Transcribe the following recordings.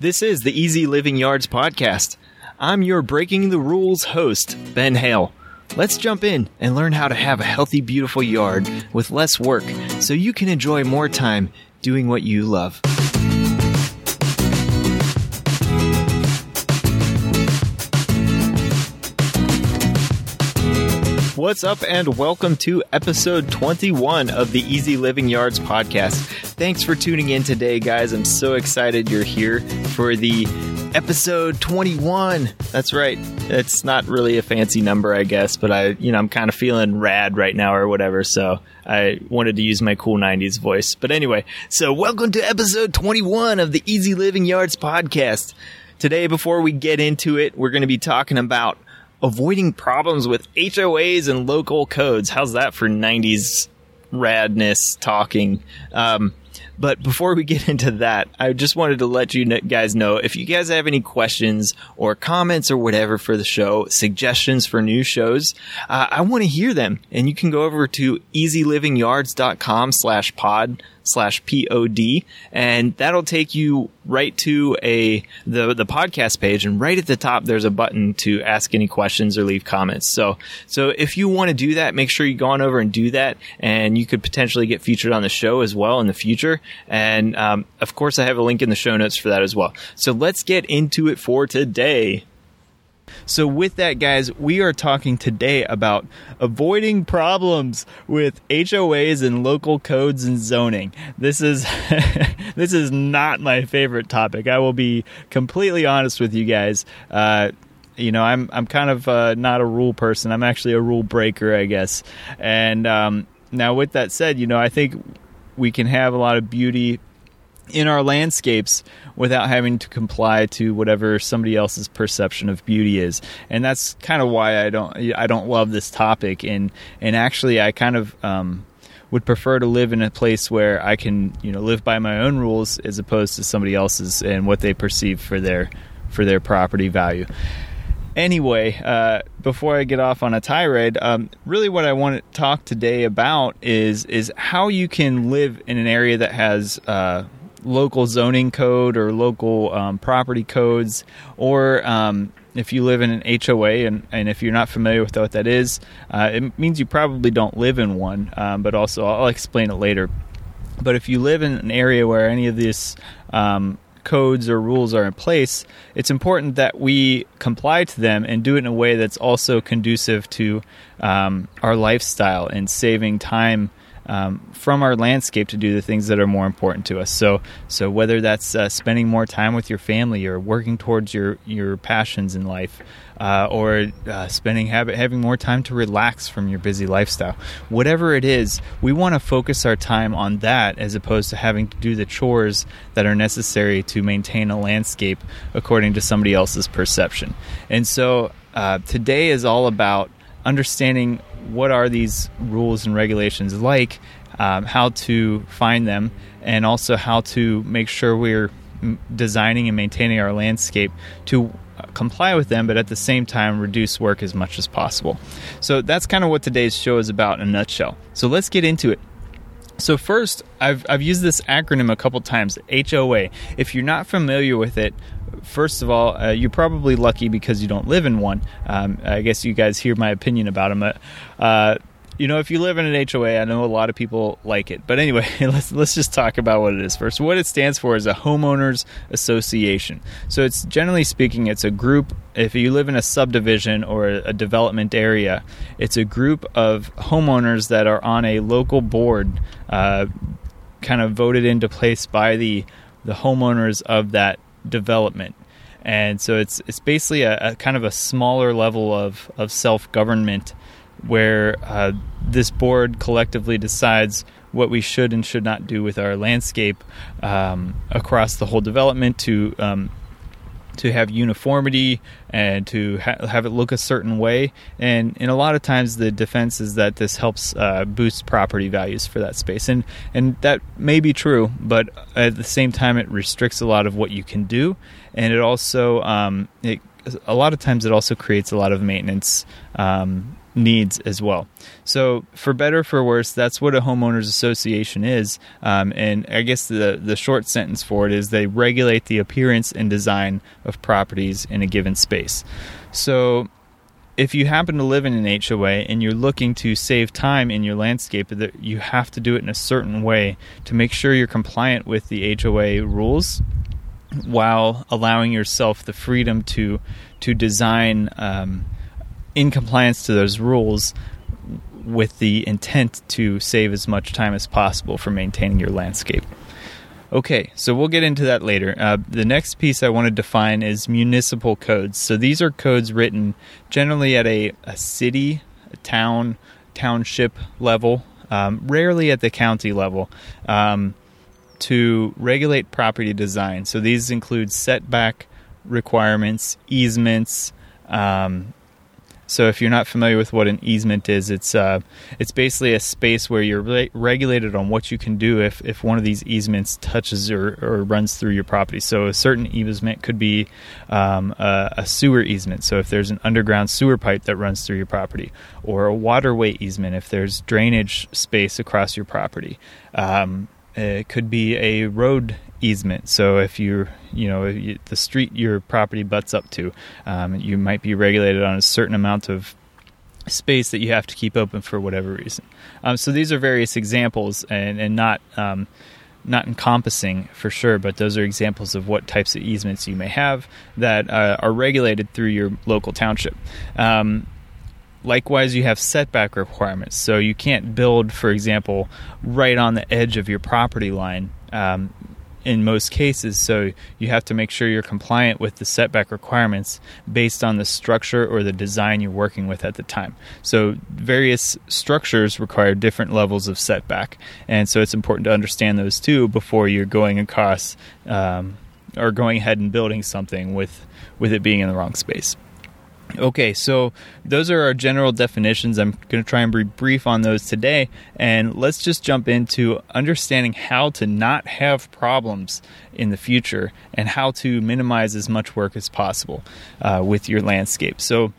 This is the Easy Living Yards podcast. I'm your Breaking the Rules host, Ben Hale. Let's jump in and learn how to have a healthy, beautiful yard with less work so you can enjoy more time doing what you love. What's up, and welcome to episode 21 of the Easy Living Yards podcast. Thanks for tuning in today, guys. I'm so excited you're here for the episode 21. That's right. It's not really a fancy number, I guess, but I, you know, I'm kind of feeling rad right now or whatever. So I wanted to use my cool 90s voice. But anyway, so welcome to episode 21 of the Easy Living Yards podcast. Today, before we get into it, we're going to be talking about avoiding problems with HOAs and local codes. How's that for 90s radness talking? Um, but before we get into that, I just wanted to let you guys know if you guys have any questions or comments or whatever for the show, suggestions for new shows, uh, I want to hear them. And you can go over to easylivingyards.com slash pod slash pod and that'll take you right to a the the podcast page. And right at the top there's a button to ask any questions or leave comments. So so if you want to do that make sure you go on over and do that. And you could potentially get featured on the show as well in the future. And um, of course i have a link in the show notes for that as well. So let's get into it for today so, with that, guys, we are talking today about avoiding problems with HOAs and local codes and zoning. This is this is not my favorite topic. I will be completely honest with you guys. Uh, you know, I'm I'm kind of uh, not a rule person. I'm actually a rule breaker, I guess. And um, now, with that said, you know, I think we can have a lot of beauty in our landscapes without having to comply to whatever somebody else's perception of beauty is. And that's kind of why I don't I don't love this topic. And and actually I kind of um, would prefer to live in a place where I can you know live by my own rules as opposed to somebody else's and what they perceive for their for their property value. Anyway, uh, before I get off on a tirade, um, really what I want to talk today about is is how you can live in an area that has uh, local zoning code or local um, property codes, or um, if you live in an HOA, and, and if you're not familiar with what that is, uh, it means you probably don't live in one, um, but also I'll explain it later. But if you live in an area where any of these um, codes or rules are in place, it's important that we comply to them and do it in a way that's also conducive to um, our lifestyle and saving time um, from our landscape to do the things that are more important to us. So, so whether that's uh, spending more time with your family or working towards your your passions in life, uh, or uh, spending having more time to relax from your busy lifestyle, whatever it is, we want to focus our time on that as opposed to having to do the chores that are necessary to maintain a landscape according to somebody else's perception. And so, uh, today is all about understanding what are these rules and regulations like, um, how to find them, and also how to make sure we're designing and maintaining our landscape to uh, comply with them, but at the same time reduce work as much as possible. So that's kind of what today's show is about in a nutshell. So let's get into it. So first, I've I've used this acronym a couple times, HOA. If you're not familiar with it, first of all, uh, you're probably lucky because you don't live in one. Um, I guess you guys hear my opinion about them. But, uh, you know, if you live in an HOA, I know a lot of people like it. But anyway, let's let's just talk about what it is first. What it stands for is a homeowners association. So it's generally speaking, it's a group. If you live in a subdivision or a development area, it's a group of homeowners that are on a local board, uh, kind of voted into place by the the homeowners of that development. And so it's it's basically a, a kind of a smaller level of, of self government where uh, this board collectively decides what we should and should not do with our landscape um, across the whole development to um, to have uniformity and to ha- have it look a certain way. And, and a lot of times the defense is that this helps uh, boost property values for that space. And, and that may be true, but at the same time, it restricts a lot of what you can do. And it also, um, it, a lot of times, it also creates a lot of maintenance um, needs as well. So, for better for worse, that's what a homeowners association is. Um, and I guess the the short sentence for it is they regulate the appearance and design of properties in a given space. So, if you happen to live in an HOA and you're looking to save time in your landscape, you have to do it in a certain way to make sure you're compliant with the HOA rules while allowing yourself the freedom to to design um, in compliance to those rules with the intent to save as much time as possible for maintaining your landscape. Okay, so we'll get into that later. Uh, the next piece I want to define is municipal codes. So these are codes written generally at a, a city, a town, township level, um, rarely at the county level, um, to regulate property design. So these include setback requirements, easements, um, so if you're not familiar with what an easement is, it's uh, it's basically a space where you're re- regulated on what you can do if, if one of these easements touches or, or runs through your property. So a certain easement could be um, a, a, sewer easement. So if there's an underground sewer pipe that runs through your property, or a waterway easement if there's drainage space across your property. Um, it could be a road easement. So if you're, you know, you, the street your property butts up to, um, you might be regulated on a certain amount of space that you have to keep open for whatever reason. Um, so these are various examples, and, and not um, not encompassing for sure, but those are examples of what types of easements you may have that uh, are regulated through your local township. Likewise, you have setback requirements, so you can't build, for example, right on the edge of your property line. Um, in most cases, so you have to make sure you're compliant with the setback requirements based on the structure or the design you're working with at the time. So, various structures require different levels of setback, and so it's important to understand those too before you're going across um, or going ahead and building something with with it being in the wrong space. Okay, so those are our general definitions. I'm going to try and be brief on those today. And let's just jump into understanding how to not have problems in the future and how to minimize as much work as possible uh, with your landscape. So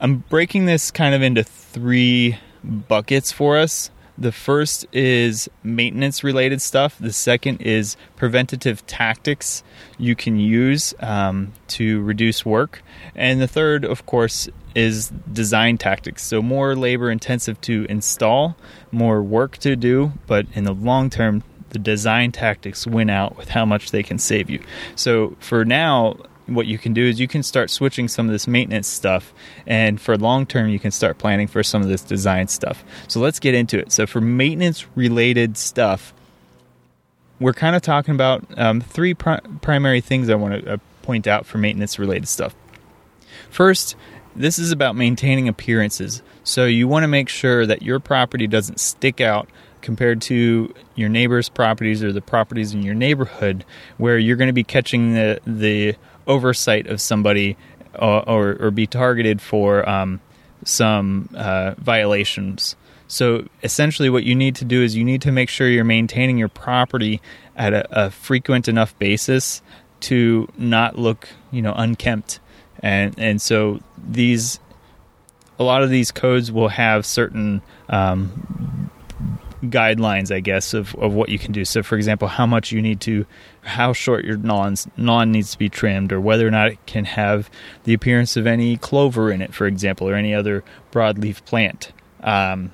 I'm breaking this kind of into three buckets for us. The first is maintenance related stuff. The second is preventative tactics you can use um, to reduce work. And the third, of course, is design tactics. So, more labor intensive to install, more work to do, but in the long term, the design tactics win out with how much they can save you. So, for now, what you can do is you can start switching some of this maintenance stuff and for long term you can start planning for some of this design stuff. So let's get into it. So for maintenance related stuff we're kind of talking about um, three pri- primary things i want to uh, point out for maintenance related stuff. First this is about maintaining appearances. So you want to make sure that your property doesn't stick out compared to your neighbor's properties or the properties in your neighborhood where you're going to be catching the the oversight of somebody or, uh, or, or be targeted for um, some uh, violations. So essentially, what you need to do is you need to make sure you're maintaining your property at a, a frequent enough basis to not look, you know, unkempt. And and so these, a lot of these codes will have certain um, guidelines, I guess, of, of what you can do. So, for example, how much you need to, how short your lawn lawn needs to be trimmed, or whether or not it can have the appearance of any clover in it, for example, or any other broadleaf plant. Um,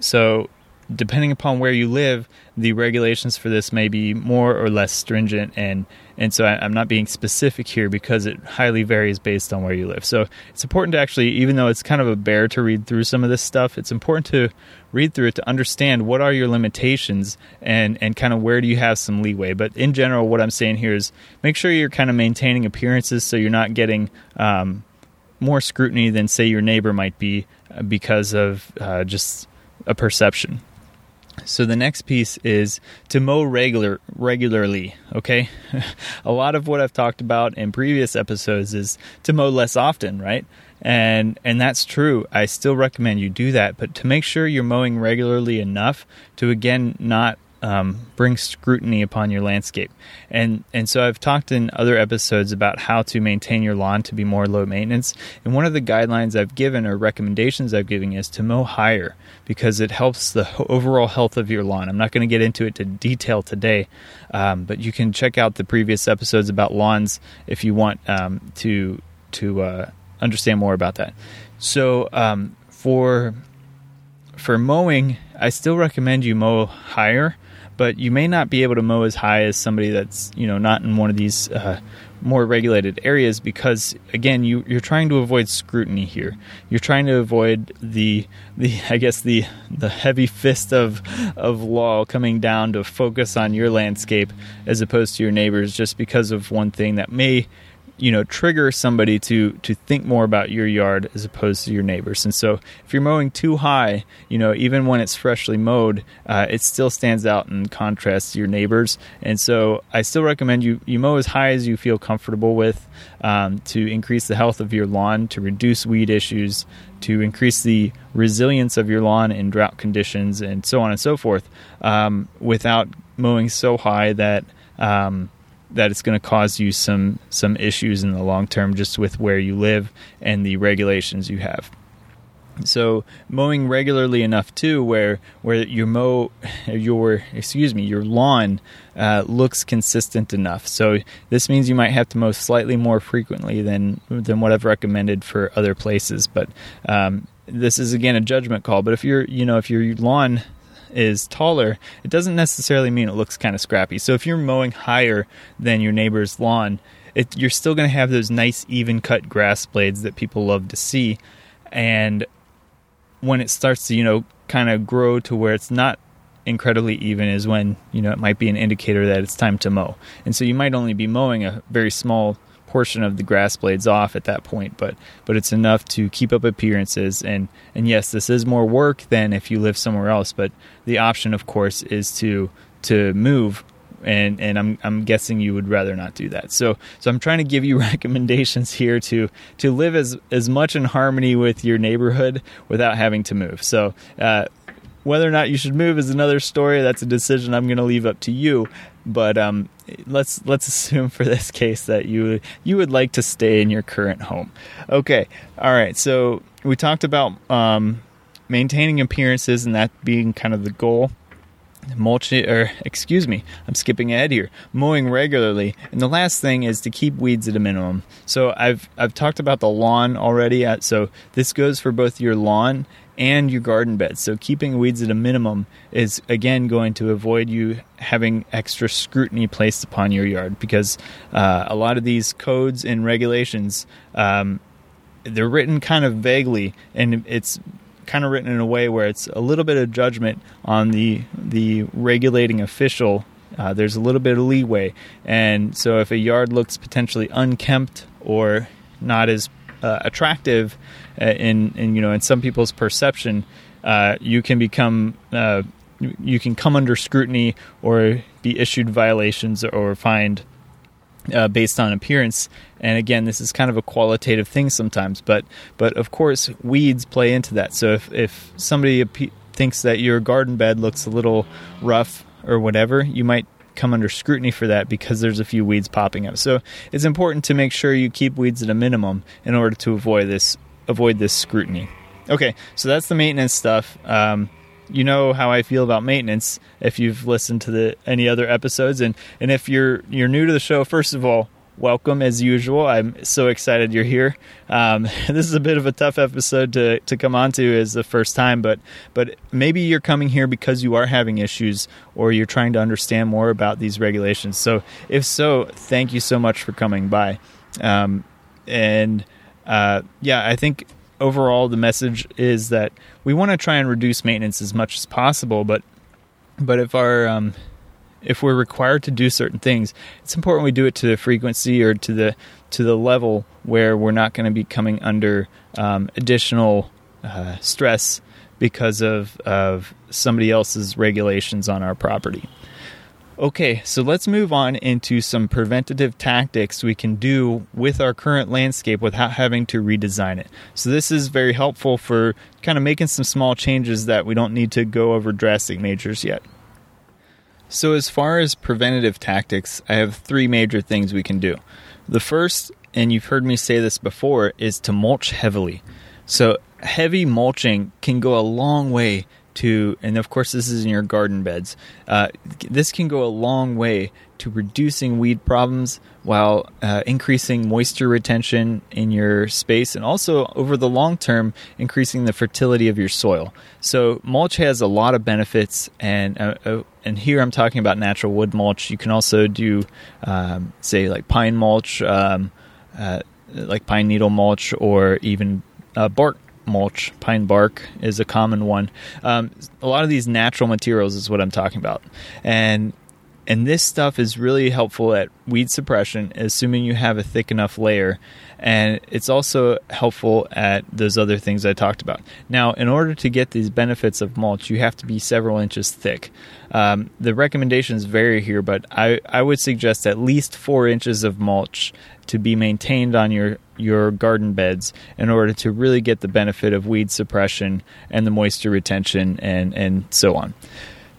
so, depending upon where you live, the regulations for this may be more or less stringent and and so I, am not being specific here because it highly varies based on where you live. So it's important to actually, even though it's kind of a bear to read through some of this stuff, it's important to read through it to understand what are your limitations and and kind of where do you have some leeway. But in general, what I'm saying here is make sure you're kind of maintaining appearances so you're not getting um, more scrutiny than say your neighbor might be uh, because of uh, just a perception. So the next piece is to mow regular regularly, okay? a lot of what I've talked about in previous episodes is to mow less often, right? And and that's true. I still recommend you do that, but to make sure you're mowing regularly enough to again not um, bring scrutiny upon your landscape. And and so I've talked in other episodes about how to maintain your lawn to be more low maintenance. And one of the guidelines I've given or recommendations I've given is to mow higher because it helps the overall health of your lawn. I'm not going to get into it to detail today, um, but you can check out the previous episodes about lawns if you want um, to to uh, understand more about that. So um, for for mowing, I still recommend you mow higher but you may not be able to mow as high as somebody that's you know not in one of these uh, more regulated areas because again you you're trying to avoid scrutiny here. You're trying to avoid the the I guess the the heavy fist of of law coming down to focus on your landscape as opposed to your neighbors just because of one thing that may you know trigger somebody to to think more about your yard as opposed to your neighbors. And so if you're mowing too high you know even when it's freshly mowed uh, it still stands out in contrast to your neighbors. And so i still recommend you you mow as high as you feel comfortable with um, to increase the health of your lawn to reduce weed issues to increase the resilience of your lawn in drought conditions and so on and so forth um, without mowing so high that um, that it's going to cause you some some issues in the long term just with where you live and the regulations you have. So mowing regularly enough too, where where your mow your excuse me your lawn uh, looks consistent enough. So this means you might have to mow slightly more frequently than than what I've recommended for other places. But um, this is again a judgment call. But if you're you know if your lawn is taller, it doesn't necessarily mean it looks kind of scrappy. So if you're mowing higher than your neighbor's lawn, it, you're still going to have those nice even cut grass blades that people love to see. And when it starts to, you know, kind of grow to where it's not incredibly even is when, you know, it might be an indicator that it's time to mow. And so you might only be mowing a very small portion of the grass blades off at that point, but but it's enough to keep up appearances. And and yes, this is more work than if you live somewhere else. But the option, of course, is to to move. And and I'm I'm guessing you would rather not do that. So so I'm trying to give you recommendations here to to live as as much in harmony with your neighborhood without having to move. So. Uh, whether or not you should move is another story. That's a decision I'm going to leave up to you. But um, let's let's assume for this case that you you would like to stay in your current home. Okay, all right. So we talked about um, maintaining appearances and that being kind of the goal. Mulching, or excuse me, I'm skipping ahead here. Mowing regularly, and the last thing is to keep weeds at a minimum. So I've I've talked about the lawn already. Uh, so this goes for both your lawn and your garden beds. So keeping weeds at a minimum is again going to avoid you having extra scrutiny placed upon your yard because uh, a lot of these codes and regulations um, they're written kind of vaguely and it's kind of written in a way where it's a little bit of judgment on the the regulating official. Uh, there's a little bit of leeway, and so if a yard looks potentially unkempt or not as uh, attractive uh, in, in you know in some people's perception, uh, you can become uh, you can come under scrutiny or be issued violations or fined uh, based on appearance. And again, this is kind of a qualitative thing sometimes, but but of course weeds play into that. So if if somebody thinks that your garden bed looks a little rough or whatever, you might come under scrutiny for that because there's a few weeds popping up. So it's important to make sure you keep weeds at a minimum in order to avoid this avoid this scrutiny. Okay, so that's the maintenance stuff. Um, you know how I feel about maintenance if you've listened to the any other episodes, and and if you're you're new to the show, first of all, welcome as usual. I'm so excited you're here. Um, this is a bit of a tough episode to, to come onto as the first time, but but maybe you're coming here because you are having issues or you're trying to understand more about these regulations. So if so, thank you so much for coming by. Um, and uh, yeah, I think overall the message is that we want to try and reduce maintenance as much as possible, but but if our um, if we're required to do certain things, it's important we do it to the frequency or to the to the level where we're not going to be coming under um, additional uh, stress because of of somebody else's regulations on our property. Okay, so let's move on into some preventative tactics we can do with our current landscape without having to redesign it. So, this is very helpful for kind of making some small changes that we don't need to go over drastic measures yet. So, as far as preventative tactics, I have three major things we can do. The first, and you've heard me say this before, is to mulch heavily. So, heavy mulching can go a long way to, and of course, this is in your garden beds. Uh, this can go a long way to reducing weed problems while uh, increasing moisture retention in your space and also over the long term increasing the fertility of your soil. So mulch has a lot of benefits and uh, uh and here I'm talking about natural wood mulch. You can also do um, say like pine mulch, um, uh, like pine needle mulch, or even uh, bark mulch, pine bark is a common one. Um, a lot of these natural materials is what I'm talking about, and and this stuff is really helpful at weed suppression, assuming you have a thick enough layer. And it's also helpful at those other things I talked about. Now, in order to get these benefits of mulch, you have to be several inches thick. Um, the recommendations vary here, but I, I would suggest at least four inches of mulch to be maintained on your, your garden beds in order to really get the benefit of weed suppression and the moisture retention and, and so on.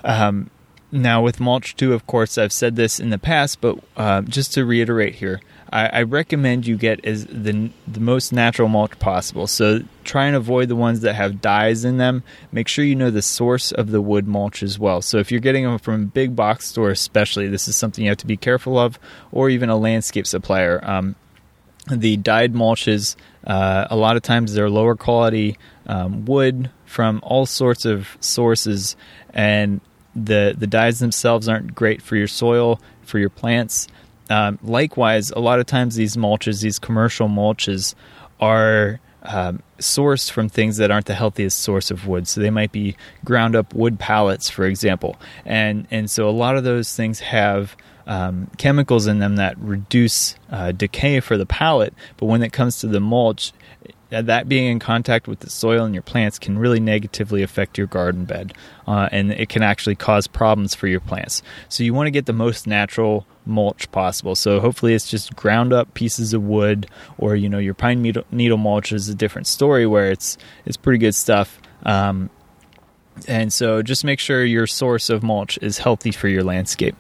Um, now, with mulch too, of course, I've said this in the past, but uh, just to reiterate here, I, I, recommend you get as the the most natural mulch possible. So try and avoid the ones that have dyes in them. Make sure you know the source of the wood mulch as well. So if you're getting them from a big box store, especially, this is something you have to be careful of, or even a landscape supplier. Um, the dyed mulches, uh, a lot of times they're lower quality um, wood from all sorts of sources, and the the dyes themselves aren't great for your soil for your plants. Um, likewise, a lot of times these mulches, these commercial mulches, are um, sourced from things that aren't the healthiest source of wood. So they might be ground up wood pallets, for example, and and so a lot of those things have um, chemicals in them that reduce uh, decay for the pallet. But when it comes to the mulch, that being in contact with the soil and your plants can really negatively affect your garden bed, uh, and it can actually cause problems for your plants. So you want to get the most natural mulch possible. So hopefully it's just ground up pieces of wood, or you know your pine needle, needle mulch is a different story where it's it's pretty good stuff. Um, and so just make sure your source of mulch is healthy for your landscape.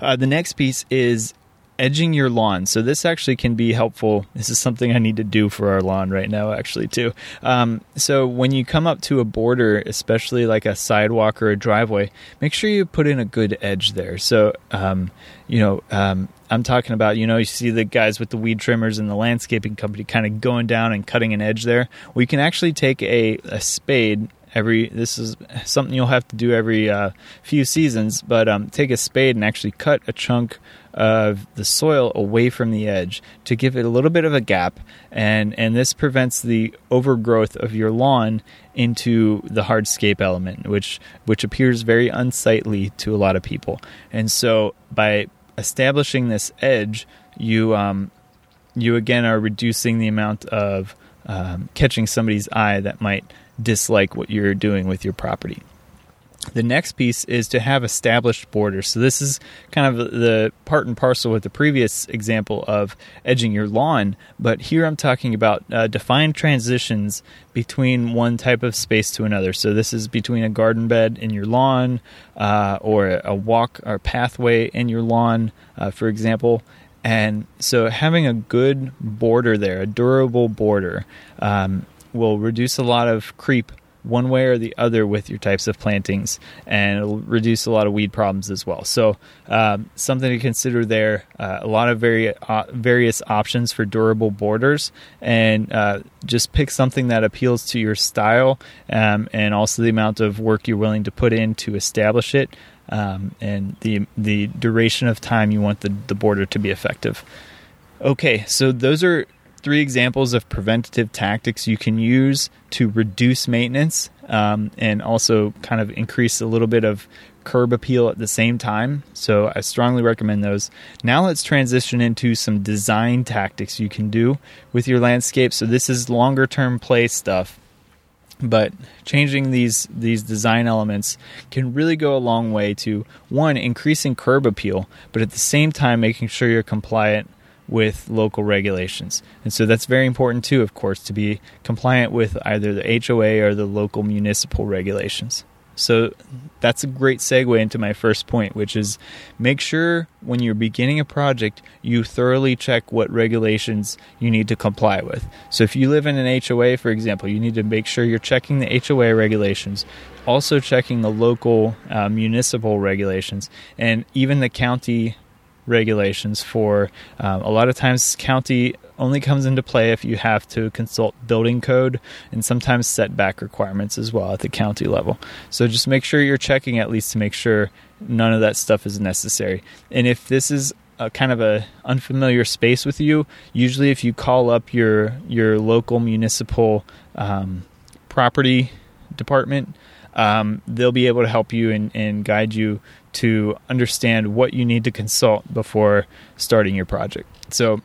Uh, the next piece is edging your lawn. So this actually can be helpful. This is something I need to do for our lawn right now, actually too. Um, so when you come up to a border, especially like a sidewalk or a driveway, make sure you put in a good edge there. So um, you know. Um, I'm talking about, you know, you see the guys with the weed trimmers and the landscaping company kind of going down and cutting an edge there. We can actually take a, a spade every this is something you'll have to do every uh, few seasons but um, take a spade and actually cut a chunk of the soil away from the edge to give it a little bit of a gap and and this prevents the overgrowth of your lawn into the hardscape element which which appears very unsightly to a lot of people and so by establishing this edge you um, you again are reducing the amount of um, catching somebody's eye that might dislike what you're doing with your property. The next piece is to have established borders. So this is kind of the part and parcel with the previous example of edging your lawn, but here I'm talking about uh, defined transitions between one type of space to another. So this is between a garden bed in your lawn, uh, or a walk or pathway in your lawn, uh, for example. And so having a good border there, a durable border, um, will reduce a lot of creep one way or the other with your types of plantings, and it'll reduce a lot of weed problems as well. So, um, something to consider there. Uh, a lot of very uh, various options for durable borders, and uh, just pick something that appeals to your style um, and also the amount of work you're willing to put in to establish it, um, and the the duration of time you want the, the border to be effective. Okay, so those are three examples of preventative tactics you can use to reduce maintenance um, and also kind of increase a little bit of curb appeal at the same time. So I strongly recommend those. Now let's transition into some design tactics you can do with your landscape. So this is longer term play stuff. But changing these these design elements can really go a long way to one increasing curb appeal, but at the same time making sure you're compliant with local regulations. And so that's very important too, of course, to be compliant with either the HOA or the local municipal regulations. So that's a great segue into my first point, which is make sure when you're beginning a project, you thoroughly check what regulations you need to comply with. So if you live in an HOA, for example, you need to make sure you're checking the HOA regulations, also checking the local uh, municipal regulations, and even the county regulations for um, a lot of times county only comes into play if you have to consult building code and sometimes setback requirements as well at the county level. So just make sure you're checking at least to make sure none of that stuff is necessary. And if this is a kind of a unfamiliar space with you, usually if you call up your your local municipal um, property department, um, they'll be able to help you and, and guide you to understand what you need to consult before starting your project. So,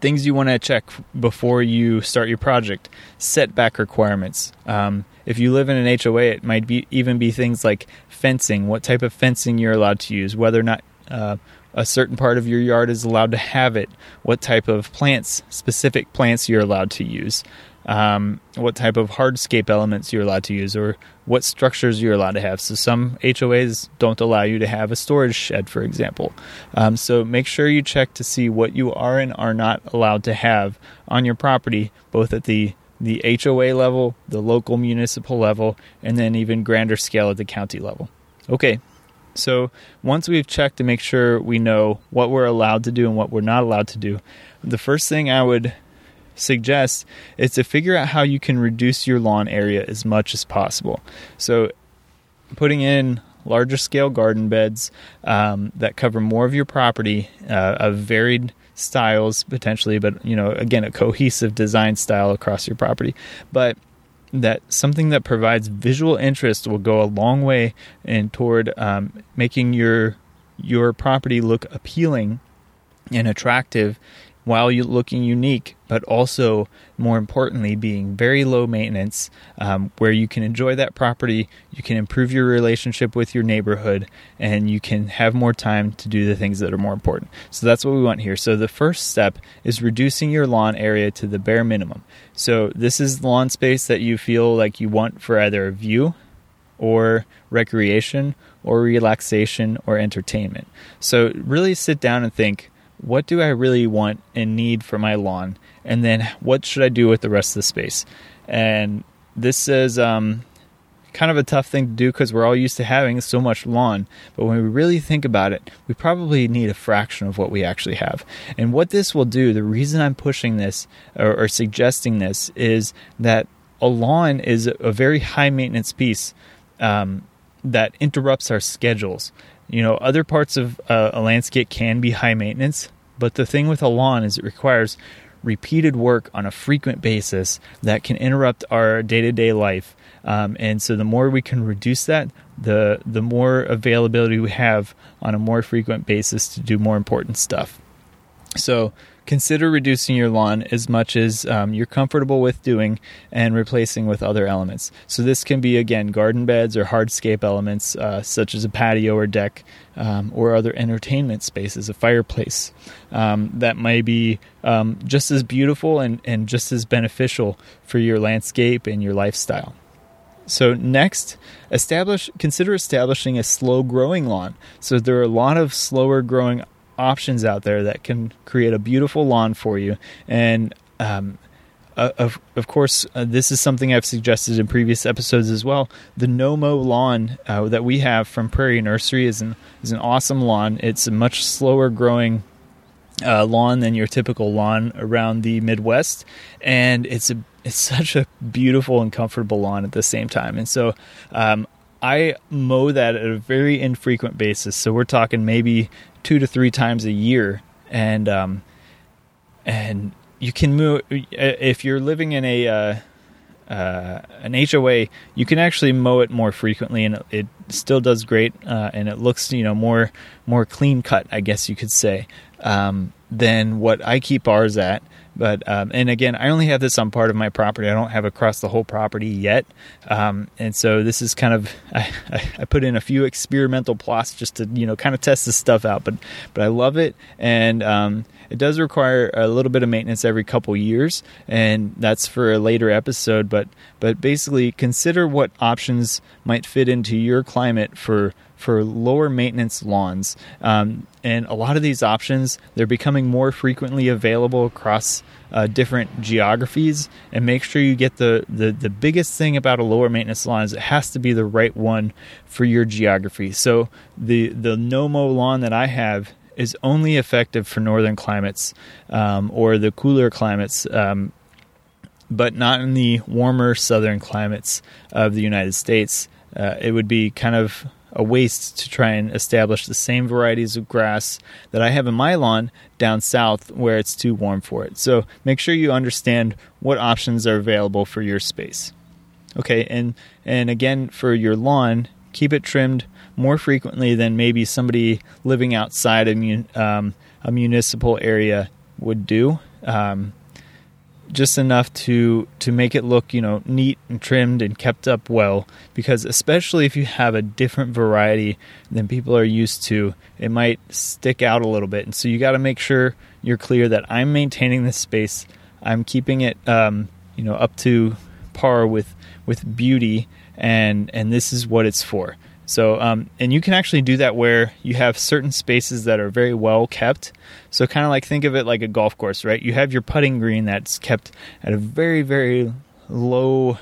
things you want to check before you start your project setback requirements. Um, if you live in an HOA, it might be even be things like fencing, what type of fencing you're allowed to use, whether or not uh, a certain part of your yard is allowed to have it, what type of plants, specific plants you're allowed to use um, what type of hardscape elements you're allowed to use or what structures you're allowed to have. So some HOAs don't allow you to have a storage shed, for example. Um, so make sure you check to see what you are and are not allowed to have on your property, both at the the HOA level, the local municipal level, and then even grander scale at the county level. Okay, so once we've checked to make sure we know what we're allowed to do and what we're not allowed to do, the first thing I would suggests is to figure out how you can reduce your lawn area as much as possible. So, putting in larger scale garden beds um, that cover more of your property uh, of varied styles potentially but you know again a cohesive design style across your property but that something that provides visual interest will go a long way in toward um, making your your property look appealing and attractive while looking unique, but also more importantly, being very low maintenance, um, where you can enjoy that property, you can improve your relationship with your neighborhood, and you can have more time to do the things that are more important. So that's what we want here. So the first step is reducing your lawn area to the bare minimum. So this is lawn space that you feel like you want for either a view or recreation or relaxation or entertainment. So really sit down and think what do I really want and need for my lawn, and then what should I do with the rest of the space. And this is um, kind of a tough thing to do because we're all used to having so much lawn. But when we really think about it, we probably need a fraction of what we actually have. And what this will do, the reason I'm pushing this or, or suggesting this, is that a lawn is a very high maintenance piece um, that interrupts our schedules. You know, other parts of uh, a landscape can be high maintenance, but the thing with a lawn is it requires repeated work on a frequent basis that can interrupt our day to day life. Um, and so the more we can reduce that, the the more availability we have on a more frequent basis to do more important stuff. So consider reducing your lawn as much as um, you're comfortable with doing and replacing with other elements. So, this can be again garden beds or hardscape elements uh, such as a patio or deck um, or other entertainment spaces, a fireplace um, that may be um, just as beautiful and, and just as beneficial for your landscape and your lifestyle. So next, establish consider establishing a slow growing lawn. So there are a lot of slower growing options out there that can create a beautiful lawn for you. And um, of of course, uh, this is something I've suggested in previous episodes as well. The no mow lawn uh, that we have from Prairie Nursery is an is an awesome lawn. It's a much slower growing uh, lawn than your typical lawn around the Midwest, and it's a it's such a beautiful and comfortable lawn at the same time. And so, um, I mow that at a very infrequent basis. So we're talking maybe two to three times a year, and um, and you can move if you're living in a uh, uh, an HOA. You can actually mow it more frequently, and it, still does great, uh, and it looks you know more more clean cut, I guess you could say. Um, than what I keep ours at. But um, and again, I only have this on part of my property. I don't have across the whole property yet, um, and so this is kind of I, I, put in a few experimental plots just to you know kind of test this stuff out. But but I love it, and um, it does require a little bit of maintenance every couple years, and that's for a later episode. But but basically, consider what options might fit into your climate for for lower maintenance lawns. Um, and a lot of these options they're becoming more frequently available across uh, different geographies. And make sure you get the, the the biggest thing about a lower maintenance lawn is it has to be the right one for your geography. So the the no mow lawn that I have is only effective for northern climates um, or the cooler climates. Um, but not in the warmer southern climates of the United States. Uh, it would be kind of a waste to try and establish the same varieties of grass that I have in my lawn down south where it's too warm for it. So make sure you understand what options are available for your space. Okay, and and again for your lawn, keep it trimmed more frequently than maybe somebody living outside a, um, a municipal area would do. Um, just enough to to make it look you know neat and trimmed and kept up well. Because especially if you have a different variety than people are used to it might stick out a little bit. And so you got to make sure you're clear that i'm maintaining this space. I'm keeping it um, you know up to par with with beauty. And and this is what it's for so, um, and you can actually do that where you have certain spaces that are very well kept. So, kind of like think of it like a golf course, right? You have your putting green that's kept at a very, very low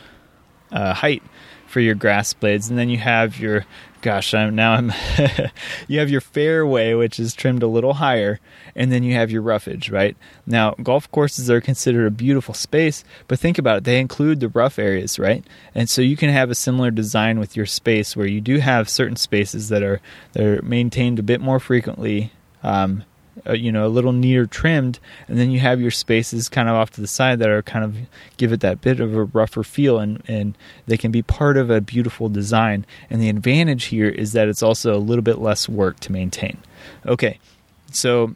uh, height for your grass blades, and then you have your gosh, I'm now I'm you have your fairway which is trimmed a little higher and then you have your roughage, right? Now, golf courses are considered a beautiful space, but think about it, they include the rough areas, right? And so you can have a similar design with your space where you do have certain spaces that are that are maintained a bit more frequently um, uh, you know a little neater trimmed and then you have your spaces kind of off to the side that are kind of give it that bit of a rougher feel and and they can be part of a beautiful design. And the advantage here is that it's also a little bit less work to maintain. Okay so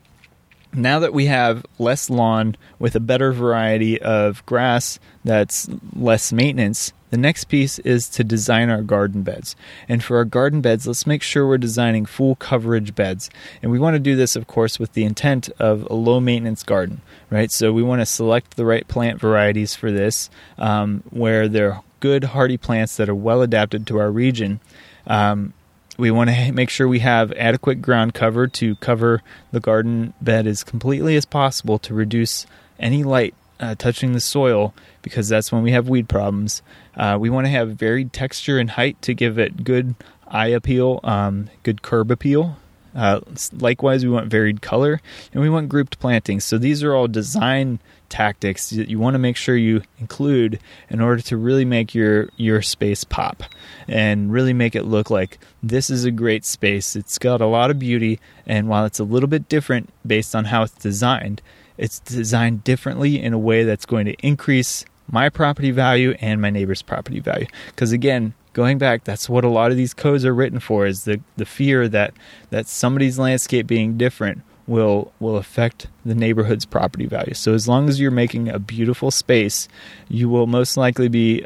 now that we have less lawn with a better variety of grass that's less maintenance the next piece is to design our garden beds. And for our garden beds, let's make sure we're designing full coverage beds. And we want to do this, of course, with the intent of a low maintenance garden, right? So we want to select the right plant varieties for this, um, where they're good, hardy plants that are well adapted to our region. Um, we want to make sure we have adequate ground cover to cover the garden bed as completely as possible to reduce any light uh, touching the soil because that's when we have weed problems. Uh, we want to have varied texture and height to give it good eye appeal, um, good curb appeal. Uh, likewise, we want varied color and we want grouped plantings. So these are all design tactics that you want to make sure you include in order to really make your your space pop and really make it look like this is a great space. It's got a lot of beauty, and while it's a little bit different based on how it's designed, it's designed differently in a way that's going to increase my property value and my neighbor's property value. Because again, going back, that's what a lot of these codes are written for: is the the fear that that somebody's landscape being different will will affect the neighborhood's property value. So as long as you're making a beautiful space, you will most likely be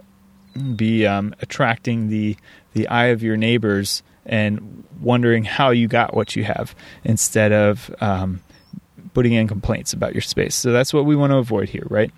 be um, attracting the the eye of your neighbors and wondering how you got what you have instead of um, putting in complaints about your space. So that's what we want to avoid here, right?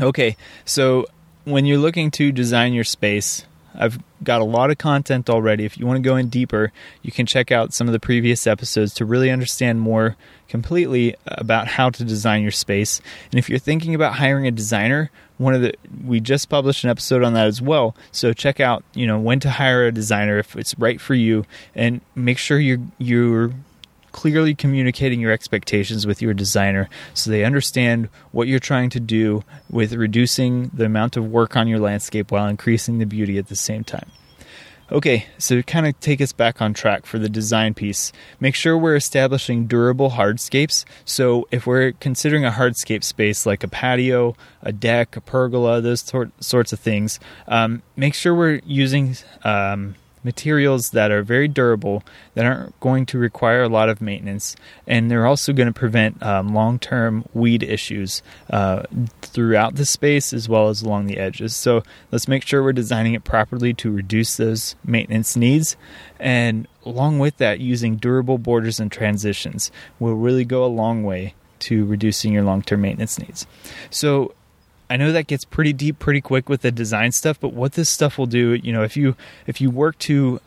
Okay, so when you're looking to design your space, I've got a lot of content already. If you want to go in deeper, you can check out some of the previous episodes to really understand more completely about how to design your space. And if you're thinking about hiring a designer, one of the we just published an episode on that as well. So check out, you know, when to hire a designer if it's right for you and make sure you're you're clearly communicating your expectations with your designer so they understand what you're trying to do with reducing the amount of work on your landscape while increasing the beauty at the same time. Okay, so to kind of take us back on track for the design piece, make sure we're establishing durable hardscapes. So if we're considering a hardscape space like a patio, a deck, a pergola, those sorts of things, um, make sure we're using um, materials that are very durable, that aren't going to require a lot of maintenance, and they're also going to prevent um, long term weed issues uh, throughout the space as well as along the edges. So let's make sure we're designing it properly to reduce those maintenance needs. And along with that, using durable borders and transitions will really go a long way to reducing your long term maintenance needs. So I know that gets pretty deep pretty quick with the design stuff, but what this stuff will do, you know, if you if you work to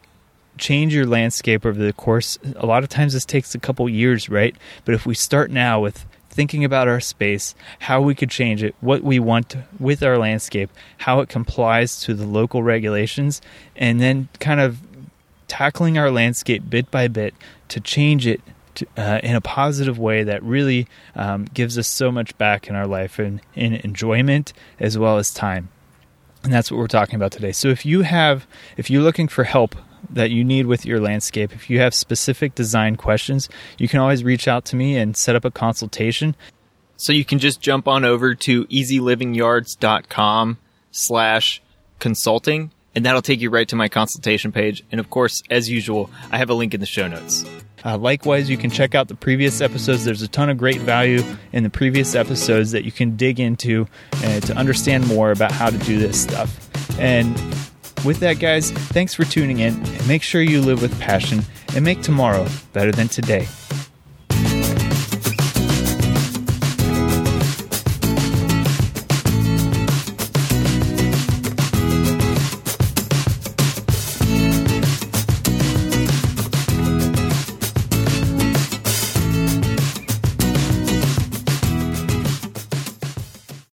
change your landscape over the course, a lot of times this takes a couple years, right? But if we start now with thinking about our space, how we could change it, what we want with our landscape, how it complies to the local regulations, and then kind of tackling our landscape bit by bit to change it to, uh, in a positive way that really um, gives us so much back in our life and in enjoyment as well as time. And that's what we're talking about today. So if you have, if you're looking for help that you need with your landscape, if you have specific design questions, you can always reach out to me and set up a consultation. So you can just jump on over to easylivingyards.com slash consulting and that'll take you right to my consultation page. And of course, as usual, I have a link in the show notes. Uh, likewise, you can check out the previous episodes. There's a ton of great value in the previous episodes that you can dig into uh, to understand more about how to do this stuff. And with that, guys, thanks for tuning in. And make sure you live with passion and make tomorrow better than today.